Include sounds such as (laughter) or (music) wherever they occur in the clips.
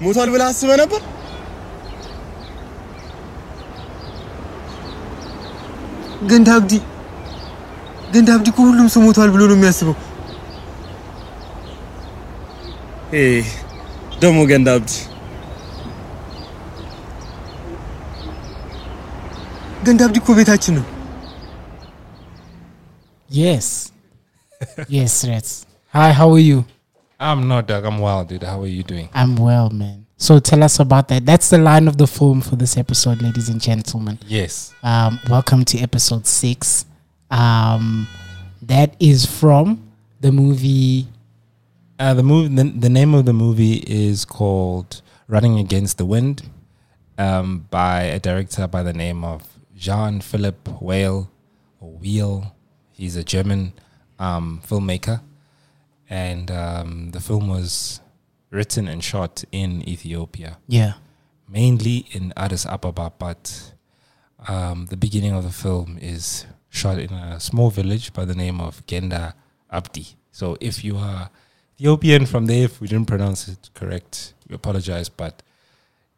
ሞቷል ብለህ አስበህ ነበር? ገንዳ አብዲ ገንዳ አብዲ እኮ ሁሉም ሰው ሞቷል ብሎ ነው የሚያስበው። ደግሞ ገንዳ አብዲ ገንዳ አብዲ እኮ ቤታችን ነው። Yes. yes, Reds. Hi, how are you? I'm not Doug. I'm well, dude. How are you doing? I'm well, man. So tell us about that. That's the line of the film for this episode, ladies and gentlemen. Yes. Um, welcome to episode six. Um, that is from the movie. Uh, the movie. The, the name of the movie is called "Running Against the Wind," um, by a director by the name of Jean Philippe Whale or Wheel. He's a German um, filmmaker, and um, the film was written and shot in Ethiopia. Yeah. mainly in Addis Ababa, but um, the beginning of the film is shot in a small village by the name of Genda Abdi. So if you are Ethiopian from there, if we didn't pronounce it correct, we apologize, but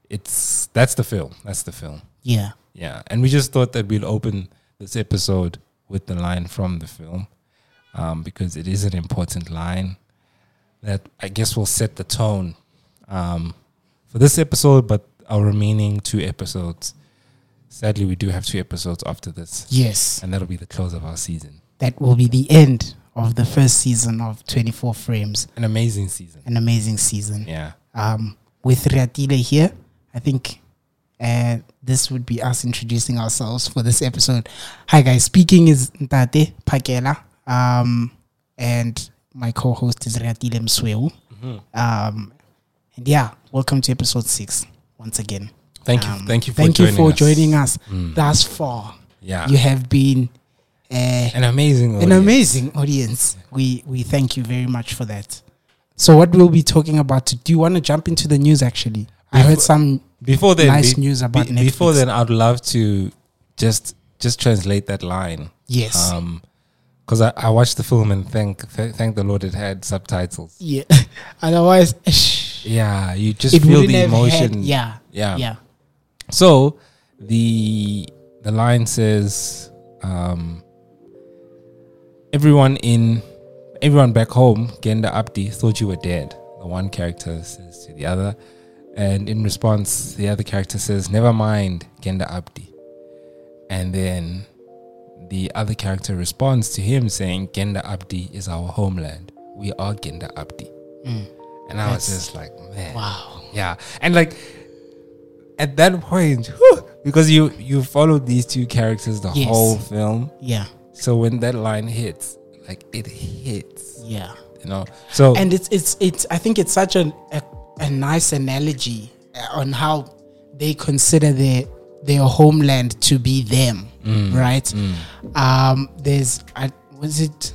it's that's the film. That's the film. Yeah. Yeah, and we just thought that we'll open this episode with the line from the film um, because it is an important line that I guess will set the tone um, for this episode, but our remaining two episodes. Sadly, we do have two episodes after this, Yes. and that'll be the close of our season. That will be the end of the first season of 24 Frames. An amazing season. An amazing season. Yeah. Um, with Riatile here, I think uh, this would be us introducing ourselves for this episode. Hi, guys. Speaking is Ntate Pakela. Um, and my co host is Riatile Msweu. Um, and yeah, welcome to episode six once again. Thank you. Um, thank you for thank joining you for us. joining us Mm. thus far. Yeah. You have been uh, An amazing an audience. amazing audience. We we thank you very much for that. So, what we'll be talking about? To, do you want to jump into the news? Actually, I heard some Before then, nice be- news about be- Netflix. Before then, I'd love to just just translate that line. Yes. Um, because I, I watched the film and thank th- thank the Lord it had subtitles. yeah. (laughs) Otherwise, (laughs) Yeah, you just feel the emotion. Had, yeah. yeah, Yeah. So the the line says, um, "Everyone in everyone back home, Genda Abdi, thought you were dead." The one character says to the other, and in response, the other character says, "Never mind, Genda Abdi." And then the other character responds to him saying, "Genda Abdi is our homeland. We are Genda Abdi." Mm. And I was just like, man, Wow. yeah, and like at that point, whew, because you you followed these two characters the Yes. whole film, Yeah. so when that line hits, like it hits, Yeah. you know. So and it's it's it's i think it's such a a, a nice analogy on how they consider their their homeland to be them right? Um there's I, was it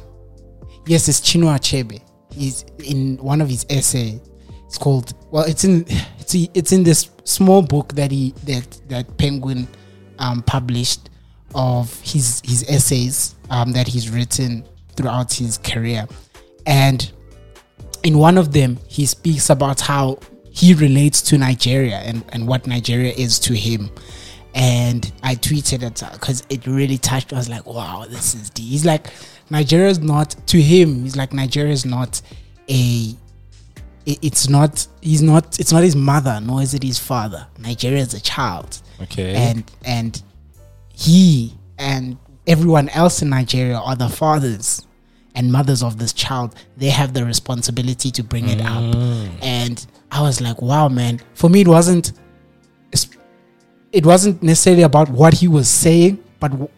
yes it's chinua achebe. He's in one of his essay. It's called well it's in it's it's in this small book that he that that penguin um published of his his essays um that he's written throughout his career. And in one of them he speaks about how he relates to nigeria and, and what nigeria is to him and i tweeted it because it really touched i was like wow this is deep he's like nigeria is not to him he's like nigeria is not a it- it's not he's not it's not his mother nor is it his father nigeria is a child okay, and and he and everyone else in Nigeria are the fathers and mothers of this child. They have the responsibility to bring it up. Mm. And I was like, wow, man. For me, it wasn't. It wasn't necessarily about what he was saying, but w-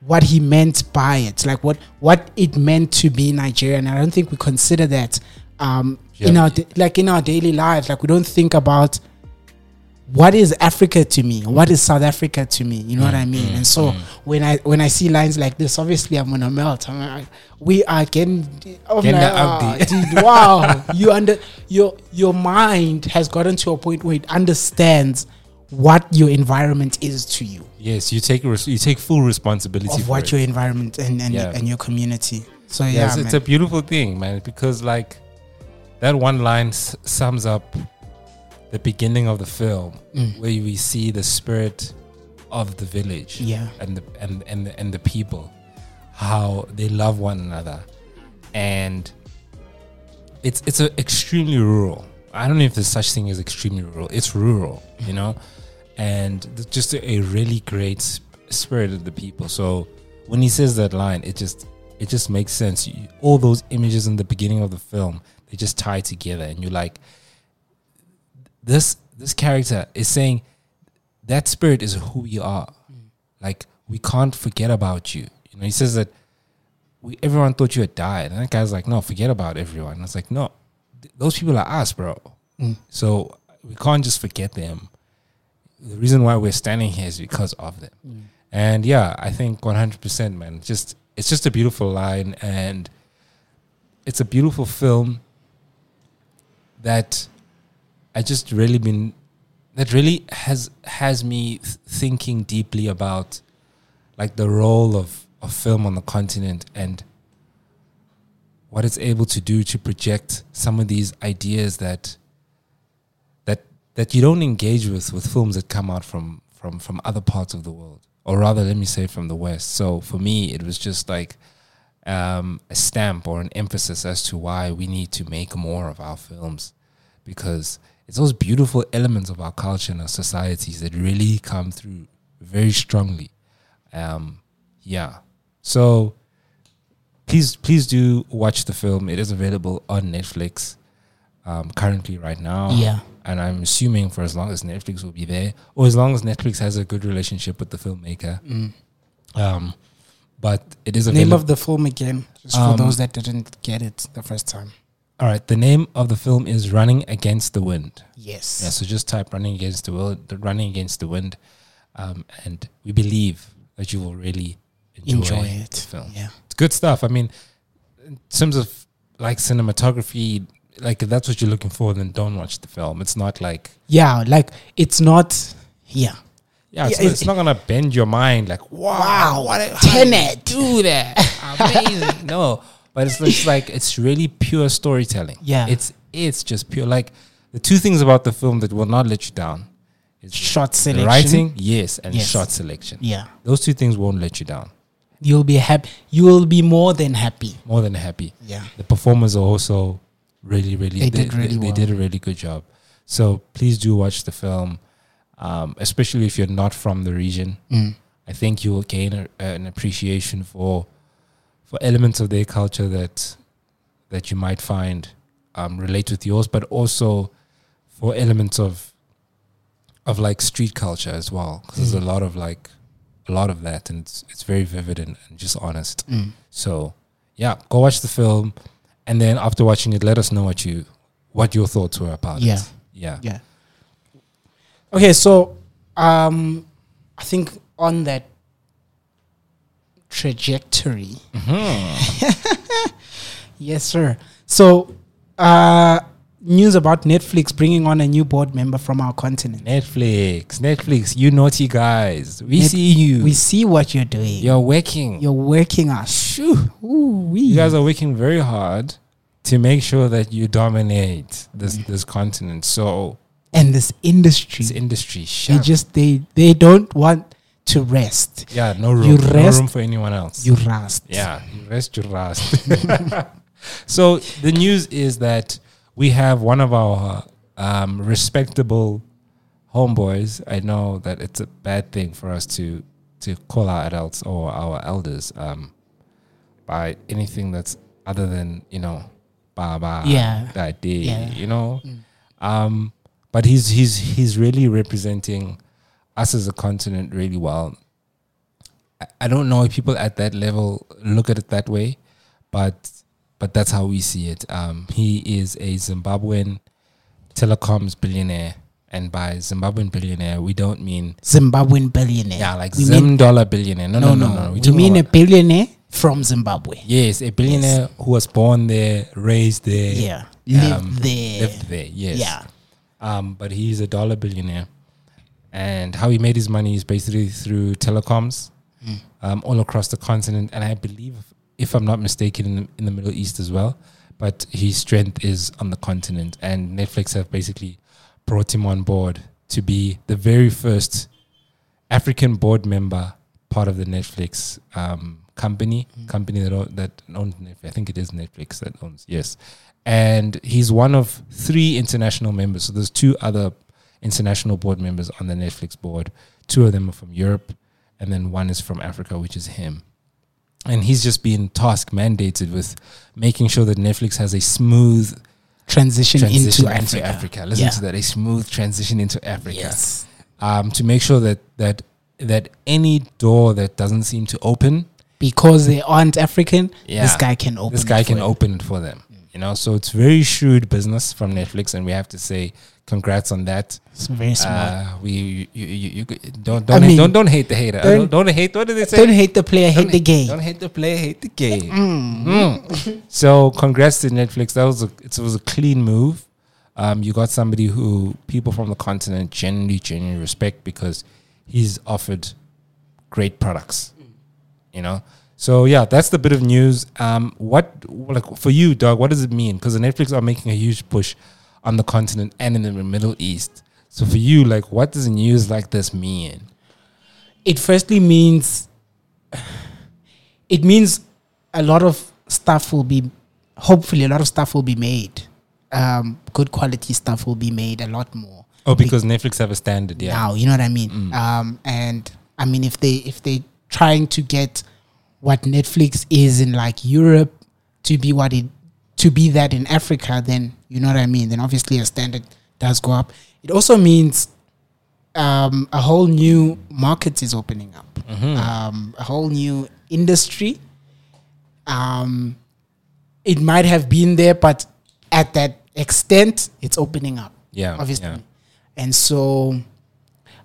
what he meant by it, like what what it meant to be Nigerian. I don't think we consider that um, in our da- like in our daily lives. Like we don't think about what is Africa to me? What is South Africa to me? You know what mm, I mean? Mm, and so mm. when I when I see lines like this, obviously I'm gonna melt. I'm like, we are getting oh Getting my, the Abdi. dude, wow. you under your your mind has gotten to a point where it understands what your environment is to you. yes, you take res- you take full responsibility Of for what it. your environment and and, Yeah. and your community. So yeah, Yes, it's a beautiful thing, man, because like that one line s- sums up the beginning of the film, Mm. where we see the spirit of the village, Yeah. and the and and the, and the people, how they love one another, and it's it's a extremely rural. I don't know if there's such thing as extremely rural. It's rural, you know, and just a, really great spirit of the people. So when he says that line, it just it just makes sense. You, all those images in the beginning of the film, they just tie together, and you're like, this this character is saying that spirit is who we are. Hmm. Like we can't forget about you. You know, he says that we everyone thought you had died, and that guy's like, no, forget about everyone. And it's like, no, th- those people are us, bro. Hmm. So we can't just forget them. The reason why we're standing here is because of them. Mm. And yeah, I think 100%, man. Just it's just a beautiful line, and it's a beautiful film that I just really been that really has has me th- thinking deeply about like the role of of film on the continent and what it's able to do to project some of these ideas that that you don't engage with with films that come out from from from other parts of the world. Or rather let me say from the west. So for me it was just like um, a stamp or an emphasis as to why we need to make more of our films. Because it's those beautiful elements of our culture and our societies that really come through very strongly. Um, yeah. So please please do watch the film. It is available on netflix um, currently right now Yeah. and i'm assuming for as long as netflix will be there or as long as netflix has a good relationship with the filmmaker um, but it is Mm. Name of the film again, just Um, for those that didn't get it the first time. all right the name of the film is running against the wind Yes. Yeah, so just type "running against the wind," the "running against the wind," um, and we believe that you will really enjoy, Enjoy the it. film. Yeah. It's good stuff. I mean, in terms of like cinematography, like if that's what you're looking for, then don't watch the film. It's not like Yeah, like it's not. Yeah. yeah, it's, Yeah, not, it- it's not gonna bend your mind. Like wow, Wow, what a- Tenet. do that, amazing. (laughs) no, but it's it's like it's really pure storytelling. Yeah. it's it's just pure. Like the two things about the film that will not let you down is Shot selection. writing, yes, and Yes. shot selection. Yeah. Those two things won't let you down. You'll be happy. You will be more than happy. More than happy. Yeah. The performers are also really, really. They did really they, well. did a really good job. So please do watch the film, um, especially if you're not from the region. Mm. I think you will gain a, an appreciation for for elements of their culture that that you might find um, relate with yours, but also for elements of of like street culture as well. Because there's a lot of like a lot of that, and it's it's very vivid and, and just honest. Mm. So yeah, go watch the film, and then after watching it, let us know what you what your thoughts were about Yeah. it. Yeah, Yeah. Okay, so um, I think on that trajectory, (laughs) yes, sir. So, uh, news about Netflix bringing on a new board member from our continent. Netflix, Netflix, you naughty guys, we Net- see you. We see what you're doing. You're working. You're working us. Shoo. Ooh-wee. You guys are working very hard to make sure that you dominate this Mm. this continent. So and this industry, this industry, they just they they don't want to rest. yeah, no room, you no rest- room for anyone else. You rust. Yeah, you rest, you rest. (laughs) so the news is that we have one of our um, respectable homeboys. I know that it's a bad thing for us to to call our adults or our elders um, by anything that's other than you know, baba, Yeah. that day, Yeah. you know. Um, but he's he's he's really representing us as a continent really well. I- I don't know if people at that level look at it that way, but but that's how we see it. Um, he is a Zimbabwean telecoms billionaire, and by Zimbabwean billionaire, we don't mean Zimbabwean billionaire. yeah like we Zim dollar billionaire. No, no, no, no, no, no. We, mean a billionaire from Zimbabwe. yes, a billionaire who was born there, raised there, Yeah, lived um, there. lived there. Yes, Yeah, um, but he's a dollar billionaire. And how he made his money is basically through telecoms Hmm. um, all across the continent. And I believe, if I'm not mistaken, in the, in the Middle East as well. But his strength is on the continent, and Netflix have basically brought him on board to be the very first African board member part of the Netflix um, company, company that that owns Netflix. I think it is Netflix that owns. Yes, and he's one of three international members. So there's two other international board members on the Netflix board. Two of them are from Europe, and then one is from Africa, which is him. And he's just been task mandated with making sure that Netflix has a smooth Transition, transition into Africa. Listen Yeah. to that, a smooth transition into Africa Yes. um, to make sure that that that any door that doesn't seem to open, Because they aren't African, Yeah. this guy can open this guy can it. open it for them. You know, so it's very shrewd business from Netflix, and we have to say congrats on that. It's very smart. Uh, we you, you, you, you don't don't hate, mean, don't don't hate the hater. don't- Don't, hate. What did they say? Don't hate the player, hate the game. Don't hate the player, hate the game. Mm. So congrats to Netflix. That was a it was a clean move. Um, you got somebody who people from the continent genuinely, genuinely respect because he's offered great products. You know. So yeah, that's the bit of news. Um, what like for you, dog? What does it mean? Because the Netflix are making a huge push on the continent and in the Middle East. So for you, like, what does news like this mean? it firstly means it means a lot of stuff will be hopefully a lot of stuff will be made um good quality stuff will be made a lot more Oh, because Netflix have a standard, yeah. now you know what i mean um and i mean if they if they trying to get what netflix is in like europe to be what it to be that in africa then you know what i mean then obviously a standard does go up it also means um, a whole new market is opening up, um, a whole new industry. Um, it might have been there, but at that extent, it's opening up. Yeah, obviously. yeah. And so,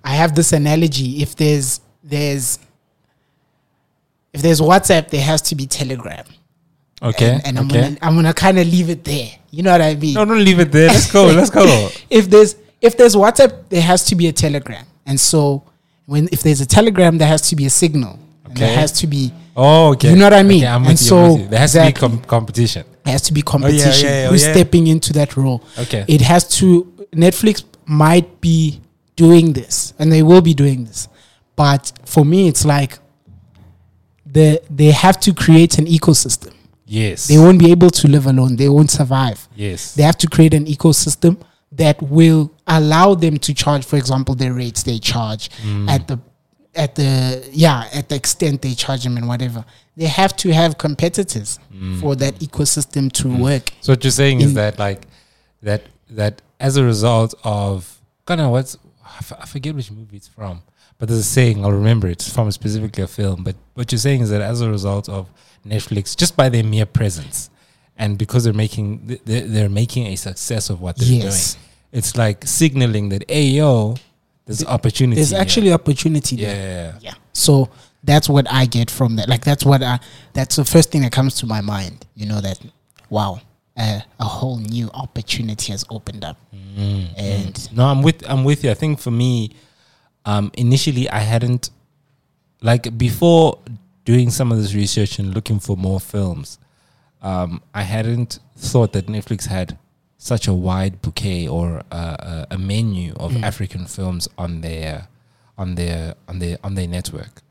I have this analogy: if there's there's if there's WhatsApp, there has to be Telegram. Okay. and, and I'm okay. gonna I'm gonna kind of leave it there. You know what I mean? No, don't leave it there. Let's go. (laughs) Let's go. if there's if there's WhatsApp, there has to be a Telegram, and so when if there's a Telegram, there has to be a Signal, and there Okay. has to be Oh, okay. You know what I mean? Okay, I'm And you, so- there has exactly. to be com- competition. there has to be oh, competition. yeah, oh, Who's yeah. stepping into that role? Okay. It has to. Netflix might be doing this, and they will be doing this, but for me, it's like the they have to create an ecosystem. Yes. They won't be able to live alone. They won't survive. yes. They have to create an ecosystem that will allow them to charge, for example, the rates they charge Mm. at the at the yeah at the extent they charge them and whatever. They have to have competitors Mm. for that ecosystem to work. So what you're saying is that like that that as a result of kind of what's I forget which movie it's from, but there's a saying I'll remember it. It's from specifically a film. But what you're saying is that as a result of Netflix, just by their mere presence, and because they're making they're, they're making a success of what they're Yes. doing, it's like signaling that hey yo, there's opportunity. There's here. actually opportunity yeah, there. yeah, yeah. Yeah. So that's what I get from that. Like that's what I. That's the first thing that comes to my mind. You know that. Wow. Uh, a whole new opportunity has opened up, and No, I'm with I'm with you. I think for me, um, initially I hadn't like before doing some of this research and looking for more films. Um, I hadn't thought that Netflix had such a wide bouquet or uh, a, a menu of African films on their on their on their on their network.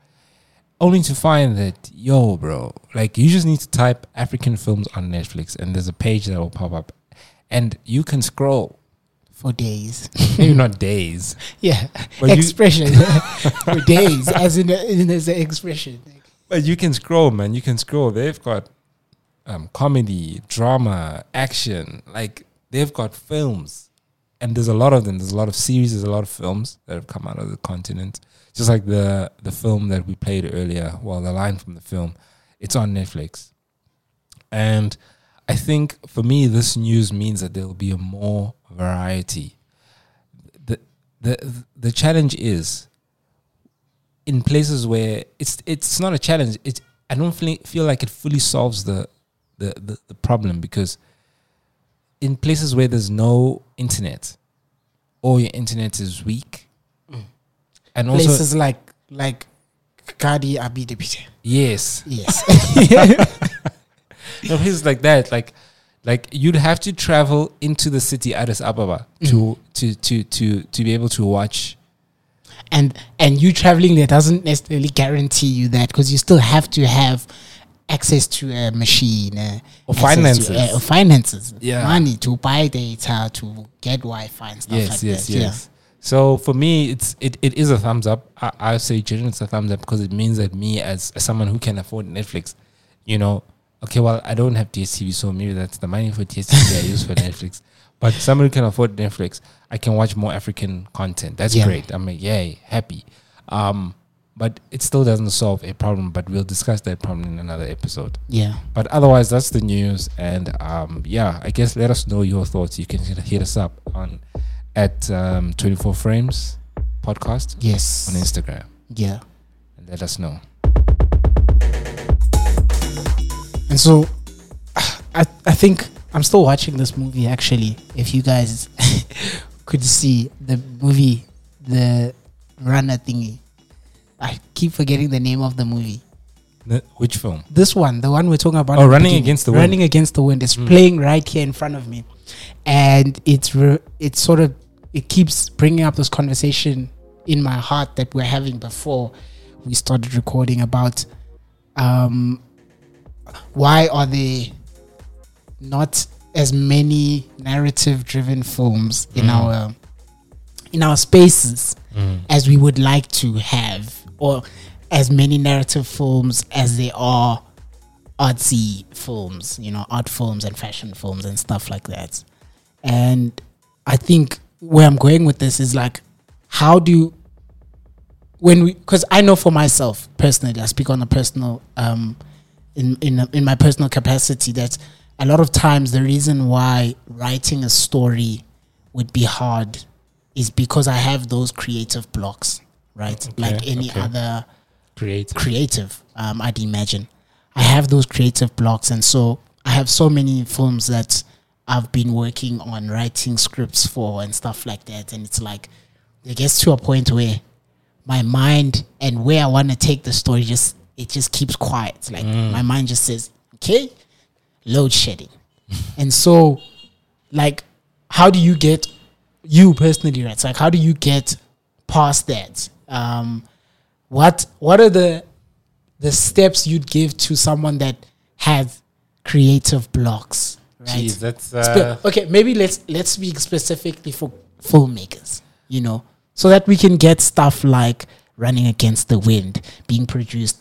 Only to find that yo, bro, like you just need to type African films on Netflix, and there's a page that will pop up, and you can scroll. For days. Maybe not days, (laughs) Yeah, But expression (laughs) for days, as in, in as an expression. But you can scroll, man. You can scroll. They've got um, comedy, drama, action. Like they've got films, and there's a lot of them. There's a lot of series. There's a lot of films that have come out of the continent. Just like the the film that we played earlier. Well, the line from the film, it's on Netflix, and I think for me, this news means that there will be a more variety. the the The challenge is in places where it's it's not a challenge. It's I don't feel feel like it fully solves the the the, the problem because in places where there's no internet or your internet is weak, mm. and also Places like like Gadi Abidepite. Yes. Yes. (laughs) No, places like that, like like you'd have to travel into the city Addis Ababa to to to to to be able to watch. and and you traveling there doesn't necessarily guarantee you that because you still have to have access to a machine uh, Or access to, finances. uh, or finances Yeah. money to buy data to get wi-fi and stuff yes, like yes, that yes. So for me, it's it, it is a thumbs up. I, I say generally it's a thumbs up because it means that me as, as someone who can afford Netflix, you know, okay, well I don't have DSTV, so maybe that's the money for DSTV I use for (laughs) Netflix. But somebody can afford Netflix, I can watch more African content. That's Yeah. great. I'm like, yay, happy. Um, but it still doesn't solve a problem. But we'll discuss that problem in another episode. yeah But otherwise, that's the news. And um, yeah, I guess let us know your thoughts. You can hit, us up on at um, 24 Frames Podcast yes on Instagram yeah and let us know. And so (sighs) i i think i'm still watching this movie actually if you guys (laughs) could see the movie the runner thingy i keep forgetting the name of the movie N- Which film? this one, the one we're talking about. Oh, the Running Against the Wind. Running against the wind is playing right here in front of me, and it's re- it's sort of it keeps bringing up this conversation in my heart that we're having before we started recording about um why are there not as many narrative driven films in our in our spaces as we would like to have or as many narrative films as there are artsy films you know art films and fashion films and stuff like that. And i think where i'm going with this is like how do when we because i know for myself personally i speak on a personal um in in in my personal capacity that a lot of times the reason why writing a story would be hard is because i have those creative blocks right like any okay. other Creative. creative um, i'd imagine i have those creative blocks and so i have so many films that i've been working on writing scripts for and stuff like that and it's like it gets to a point where my mind and where i want to take the story just it just keeps quiet. Like my mind just says okay load shedding. (laughs) And so like how do you get you personally right? So like how do you get past that? Um what what are the the steps you'd give to someone that has creative blocks right? Jeez, that's uh, okay maybe let's let's speak specifically for filmmakers you know? So that we can get stuff like running against the wind being produced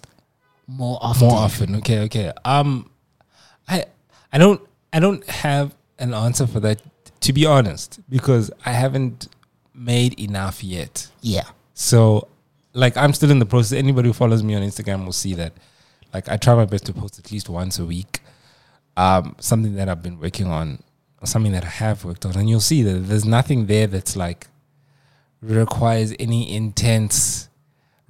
more often more often. Okay, okay. Um, I I don't I don't have an answer for that to be honest because I haven't made enough yet. yeah So, like, I'm still in the process. Anybody who follows me on Instagram will see that. Like, I try my best to post at least once a week. Um, something that I've been working on, or something that I have worked on, and you'll see that there's nothing there that's like requires any intense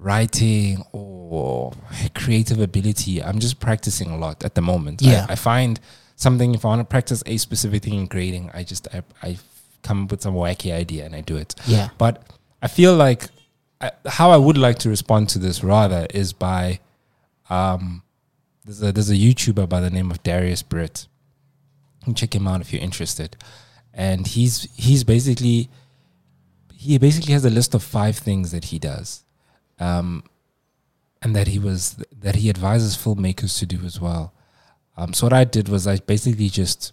writing or creative ability. I'm just practicing a lot at the moment. Yeah. I, I find something if I want to practice a specific thing in grading, I just I, I come up with some wacky idea and I do it. yeah But I feel like I, how I would like to respond to this rather is by um, there's a there's a YouTuber by the name of Darius Britt. You can check him out if you're interested. And he's he's basically he basically has a list of five things that he does, um, and that he was that he advises filmmakers to do as well. Um, so what I did was I basically just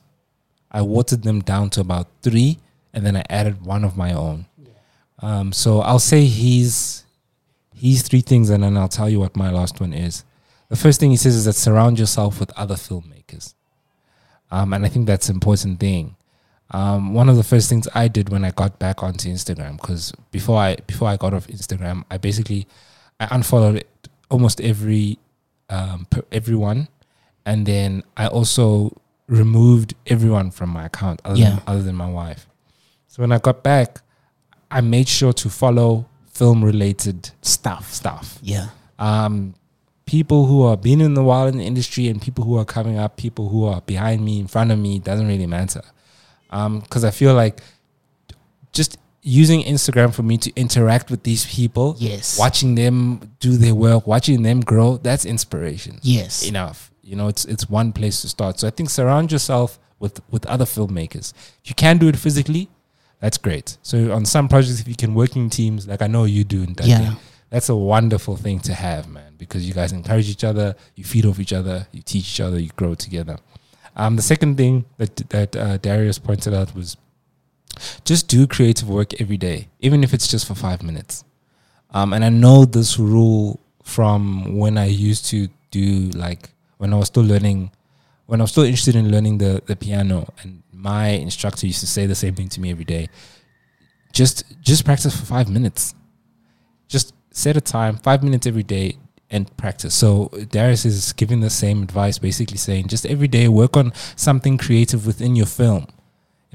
I watered them down to about three, and then I added one of my own. Um, so I'll say he's he's three things, and then I'll tell you what my last one is. The first thing he says is that surround yourself with other filmmakers, um, and I think that's an important thing. Um, one of the first things I did when I got back onto Instagram, because before I before I got off Instagram, I basically I unfollowed almost every um, per, everyone, and then I also removed everyone from my account other Yeah. than, other than my wife. So when I got back, I made sure to follow film related stuff stuff. yeah Um, people who are been in the wild in the industry and people who are coming up, people who are behind me, in front of me, doesn't really matter. Um, because I feel like just using Instagram for me to interact with these people. Yes. Watching them do their work, watching them grow, that's inspiration. Yes. Enough. You know, it's it's one place to start. So I think surround yourself with with other filmmakers. If you can do it physically, that's great. So on some projects, if you can work in teams, like I know you do, in that Yeah. thing, that's a wonderful thing to have, man. Because you guys encourage each other, you feed off each other, you teach each other, you grow together. Um, the second thing that that uh, Darius pointed out was just do creative work every day, even if it's just for five minutes. Um, and I know this rule from when I used to do like when I was still learning, when I was still interested in learning the the piano, and my instructor used to say the same thing to me every day. Just just practice for five minutes. Just set a time, five minutes every day, and practice. So Darius is giving the same advice, basically saying just every day work on something creative within your film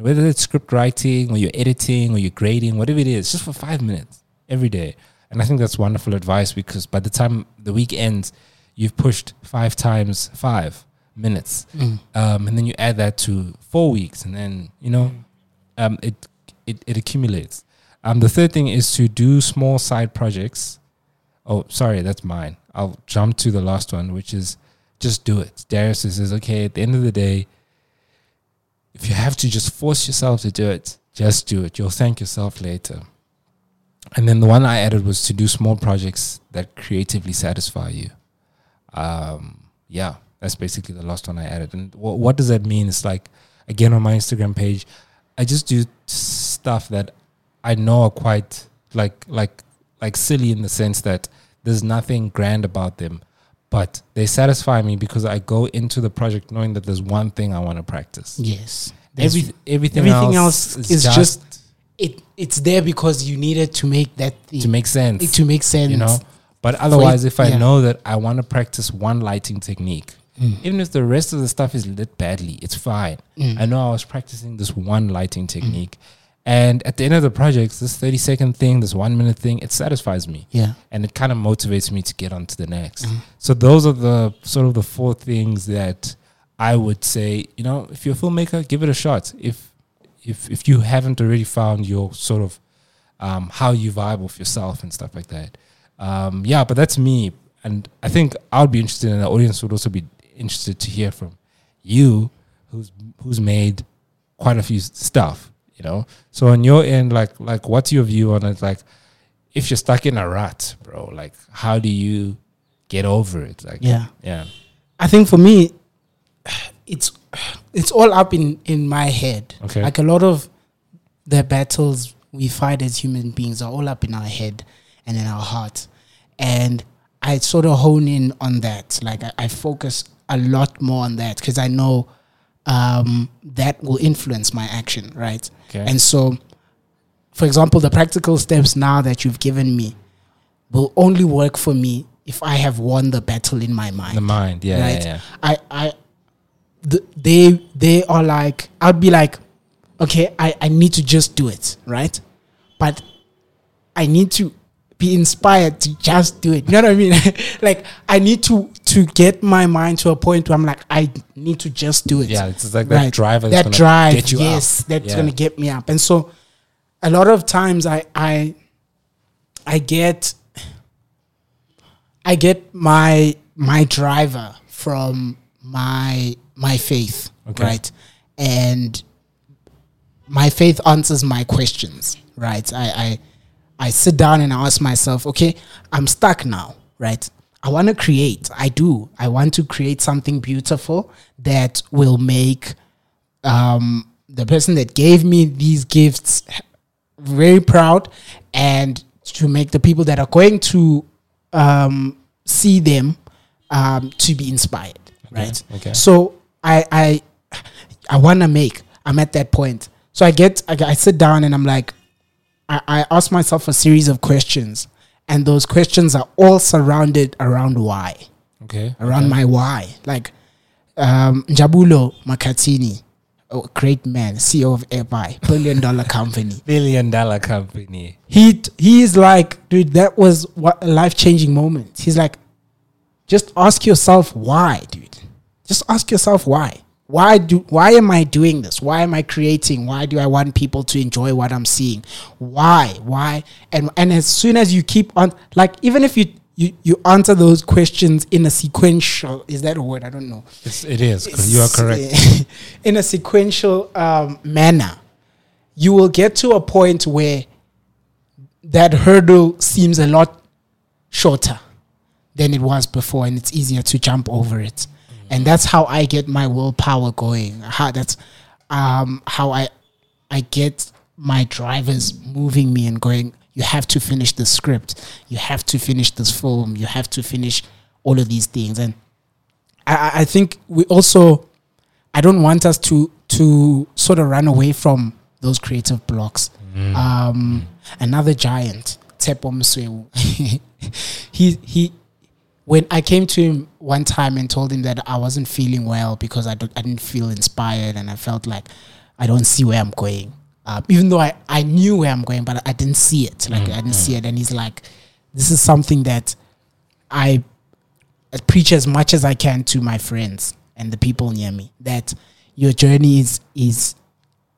whether it's script writing or you're editing or you're grading, whatever it is, just for five minutes every day. And I think that's wonderful advice because by the time the week ends, you've pushed five times five minutes, um, and then you add that to four weeks, and then you know, um, it it it accumulates. Um, the third thing is to do small side projects. Oh, sorry, that's mine. I'll jump to the last one, which is just do it. Darius says, okay, at the end of the day, if you have to just force yourself to do it, just do it. You'll thank yourself later. And then the one I added was to do small projects that creatively satisfy you. Um, yeah, that's basically the last one I added. And wh- what does that mean? It's like, again, on my Instagram page, I just do stuff that I know are quite like like like silly in the sense that there's nothing grand about them, but they satisfy me because I go into the project knowing that there's one thing I want to practice. Yes. Every, everything, everything else, else is, is just, just it it's there because you needed to make that thing, to make sense. it to make sense. you know. But otherwise, if I yeah. know that I want to practice one lighting technique, Mm. even if the rest of the stuff is lit badly, it's fine. Mm. I know I was practicing this one lighting technique, and at the end of the project, this thirty second thing, this one minute thing, it satisfies me. Yeah. and it kind of motivates me to get on to the next. Mm. So those are the sort of the four things that I would say. You know, if you're a filmmaker, give it a shot. If if if you haven't already found your sort of um, how you vibe with yourself and stuff like that. Um, yeah, but that's me, and I think I would be interested, and the audience would also be interested to hear from you, who's who's made quite a few stuff. You know, so on your end, like like what's your view on it? Like, if you're stuck in a rut, bro, like how do you get over it? Like, Yeah. yeah, I think for me, it's it's all up in in my head. Okay. Like a lot of the battles we fight as human beings are all up in our head and in our heart, and I sort of hone in on that. Like I, I focus a lot more on that because I know um, that will influence my action, right? Okay. And so, for example, the practical steps now that you've given me will only work for me if I have won the battle in my mind the mind, yeah, right? yeah, yeah. I, I, th- they, they are like, I'd be like, okay, I, I need to just do it, right? But I need to be inspired to just do it. You know what I mean? (laughs) like I need to to get my mind to a point where I'm like, I need to just do it. Yeah, it's like that drive That drive, get you up. yes, that's Yeah. gonna get me up. And so, a lot of times, I I I get I get my my driver from my my faith, Okay. right? And my faith answers my questions, right? I I I sit down and I ask myself, okay, I'm stuck now, right? I want to create. I do. I want to create something beautiful that will make um, the person that gave me these gifts very proud and to make the people that are going to um, see them um, to be inspired right okay. so i i i want to make i'm at that point so i get I, I sit down and i'm like I, I ask myself a series of questions and those questions are all surrounded around why Okay, around my why. Like um, Njabulo Makatini, a great man, CEO of AirBuy, billion dollar company. (laughs) billion dollar company. He t- he is like, dude, that was what a life changing moment. He's like, just ask yourself why, dude. Just ask yourself why. Why do why am I doing this? Why am I creating? Why do I want people to enjoy what I'm seeing? Why? Why? And and as soon as you keep on like even if you you, you answer those questions in a sequential is that a word? I don't know. It's, it is. You are correct. (laughs) in a sequential um, manner, you will get to a point where that hurdle seems a lot shorter than it was before, and it's easier to jump over it. And that's how I get my willpower going. How that's um, how I I get my drivers moving me and going. You have to finish the script. You have to finish this film. You have to finish all of these things. And I, I- think we also I don't want us to to sort of run away from those creative blocks. Um, another giant, Tepo Mswewu. (laughs) he he. When I came to him one time and told him that I wasn't feeling well because I, I didn't feel inspired and I felt like I don't see where I'm going. Um, even though I, I knew where I'm going, but I didn't see it. Like I didn't see it. And he's like, this is something that I I preach as much as I can to my friends and the people near me that your journey is is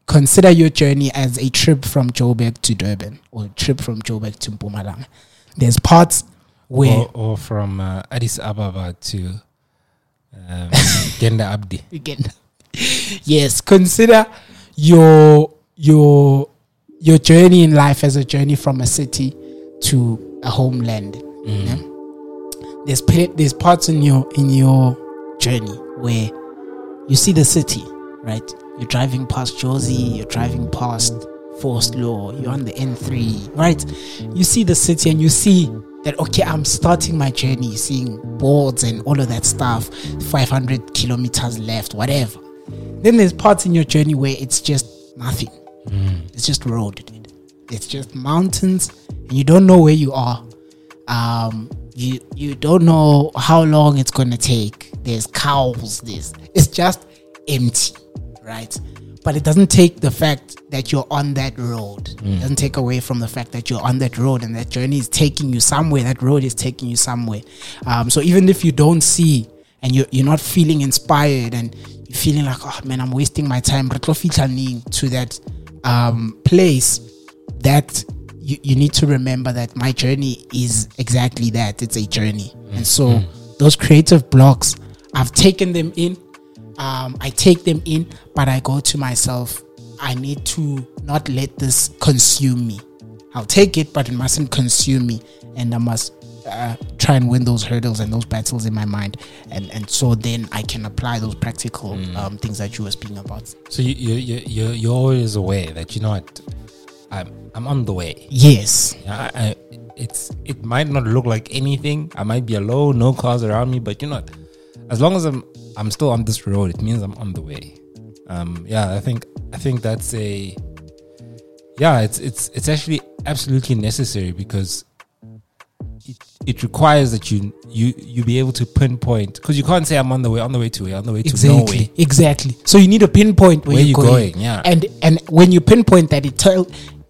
consider your journey as a trip from Joburg to Durban or a trip from Joburg to Mpumalanga. There's parts where Or, or from uh, Addis Ababa to um, (laughs) Genda Abdi. again. yes, consider your your your journey in life as a journey from a city to a homeland. yeah? There's there's parts in your in your journey where you see the city, right? You're driving past Jozi, you're driving past Forest Law, you're on the N3, right? You see the city and you see that okay, I'm starting my journey, seeing boards and all of that stuff, 500 kilometers left, whatever. Then there's parts in your journey where it's just nothing. It's just road. dude. It's just mountains, and you don't know where you are. Um, you you don't know how long it's gonna take. There's cows. This it's just empty, right? But it doesn't take the fact that you're on that road. It doesn't take away from the fact that you're on that road and that journey is taking you somewhere. That road is taking you somewhere. Um, so even if you don't see and you're, you're not feeling inspired and you're feeling like, oh man, I'm wasting my time, re tlo fihla neng to that um, place that you, you need to remember that my journey is exactly that. It's a journey. And so those creative blocks, I've taken them in. Um, I take them in, but I go to myself, I need to not let this consume me. I'll take it, but it mustn't consume me. And I must uh, try and win those hurdles and those battles in my mind. And, and so then I can apply those practical um, things that you were speaking about. So you you you you you're always aware that you know what, I'm I'm on the way. Yes. I, I, it's it might not look like anything. I might be alone, no cars around me, but you know, what, as long as I'm I'm still on this road, it means I'm on the way. Um, yeah, I think I think that's a yeah, it's it's it's actually absolutely necessary because it, it requires that you you you be able to pinpoint because you can't say I'm on the way on the way to where on the way to Exactly. nowhere. Exactly. So you need a pinpoint where, Where you're you going. going, yeah. And and when you pinpoint that, it tell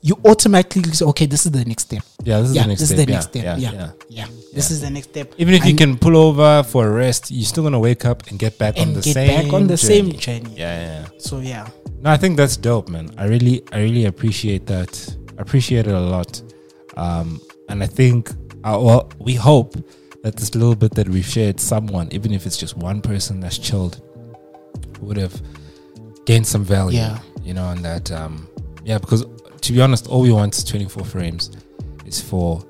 you automatically say, okay, this is the next step. Yeah, this is yeah, the next this step. is the yeah, next step. yeah, Yeah, yeah. yeah. This is the next step. Even if you can pull over for a rest, you're still gonna wake up and get back on and the get same back on the journey. same journey. Yeah, yeah. yeah. So yeah, No, I think that's dope, man. I really, I really appreciate that. I appreciate it a lot. Um, and I think, uh, well, we hope that this little bit that we've shared, someone, even if it's just one person that's chilled, would have gained some value. Yeah. You know, and that, um, yeah, because to be honest, all we want is 24 frames It's for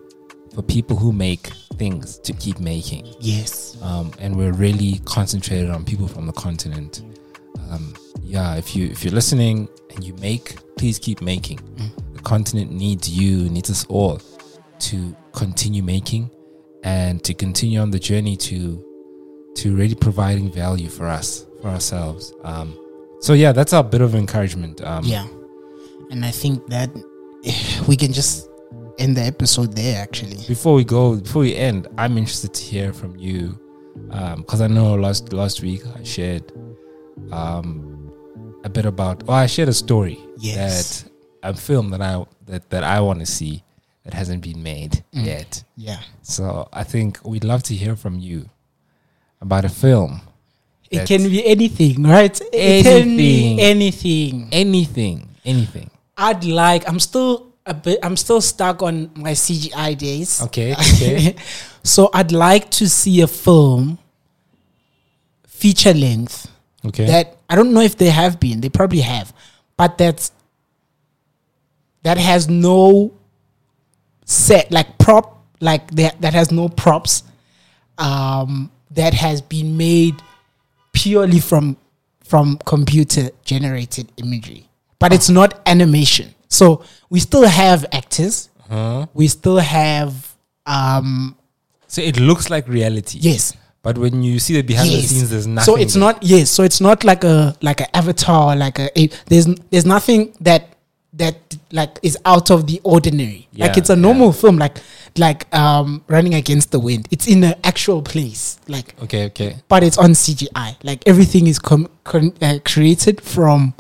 for people who make things to keep making yes, um, and we're really concentrated on people from the continent. Um, yeah, if you if you're listening and you make, please keep making. The continent needs you, needs us all to continue making and to continue on the journey to to really providing value for us for ourselves. Um, so yeah, that's our bit of encouragement. Um, yeah. And I think that (sighs) we can just end the episode there. Actually, Before we go, before we end, I'm interested to hear from you because I know last last week I shared um, a bit about. Oh, I shared a story Yes. that a film that I that that I want to see that hasn't been made Mm. yet. yeah. So I think we'd love to hear from you about a film. It can be anything, right? It can be Anything. anything. anything, anything. I'd like. I'm still a bit. I'm still stuck on my CGI days. Okay, (laughs) okay. so I'd like to see a film, feature length, Okay. that I don't know if they have been. They probably have, but that's that has no set like prop like that that has no props. Um, that has been made purely from from computer generated imagery, but it's not animation. So we still have actors. We still have um so it looks like reality. yes But when you see the behind the scenes, there's nothing. so it's there. not yes. So it's not like a like an avatar, like a, a there's there's nothing that that like is out of the ordinary. like it's a normal film, like like um running against the wind. It's in an actual place, like Okay, okay. but it's on CGI. Like everything is com- con- uh, created from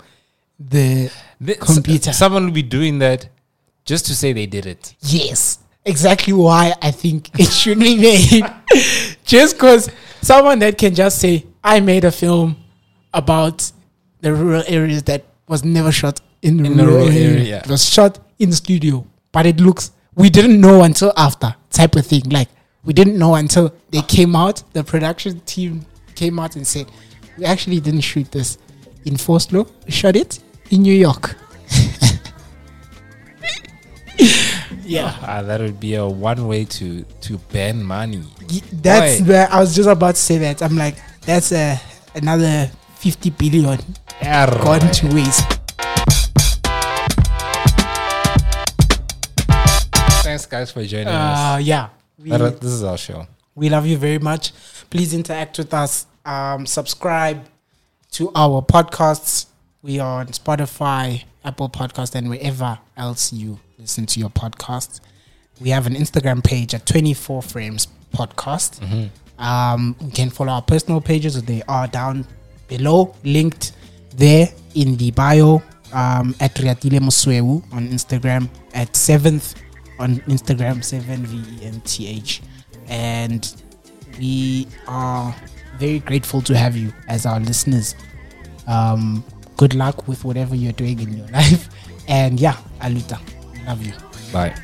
the Th- computer. s- someone will be doing that just to say they did it. Yes, exactly why I think (laughs) it should be made. (laughs) just because someone that can just say, I made a film about the rural areas that was never shot in the In the rural, rural area. area. It was shot in the studio, but it looks, we didn't know until after type of thing. Like, we didn't know until they came out, the production team came out and said, we actually didn't shoot this in Foslo, we shot it in New York. (laughs) yeah. Ah, that would be a one way to to ban money. That's Why? where I was just about to say that. I'm like, that's a, another 50 billion gone to waste. Thanks, guys, for joining Uh, us. yeah. We, That- this is our show. we love you very much. Please interact with us. Um, subscribe to our podcasts. We are on Spotify, Apple Podcast, and wherever else you listen to your podcast. We have an Instagram page at 24 Frames Podcast. Um, you can follow our personal pages. They are down below, linked there in the bio. Um, at Riatile Muswewu on Instagram, at 7th on Instagram, 7 V E N T H. And we are very grateful to have you as our listeners. Um, good luck with whatever you're doing in your (laughs) life. And yeah, Aluta, love you. Bye.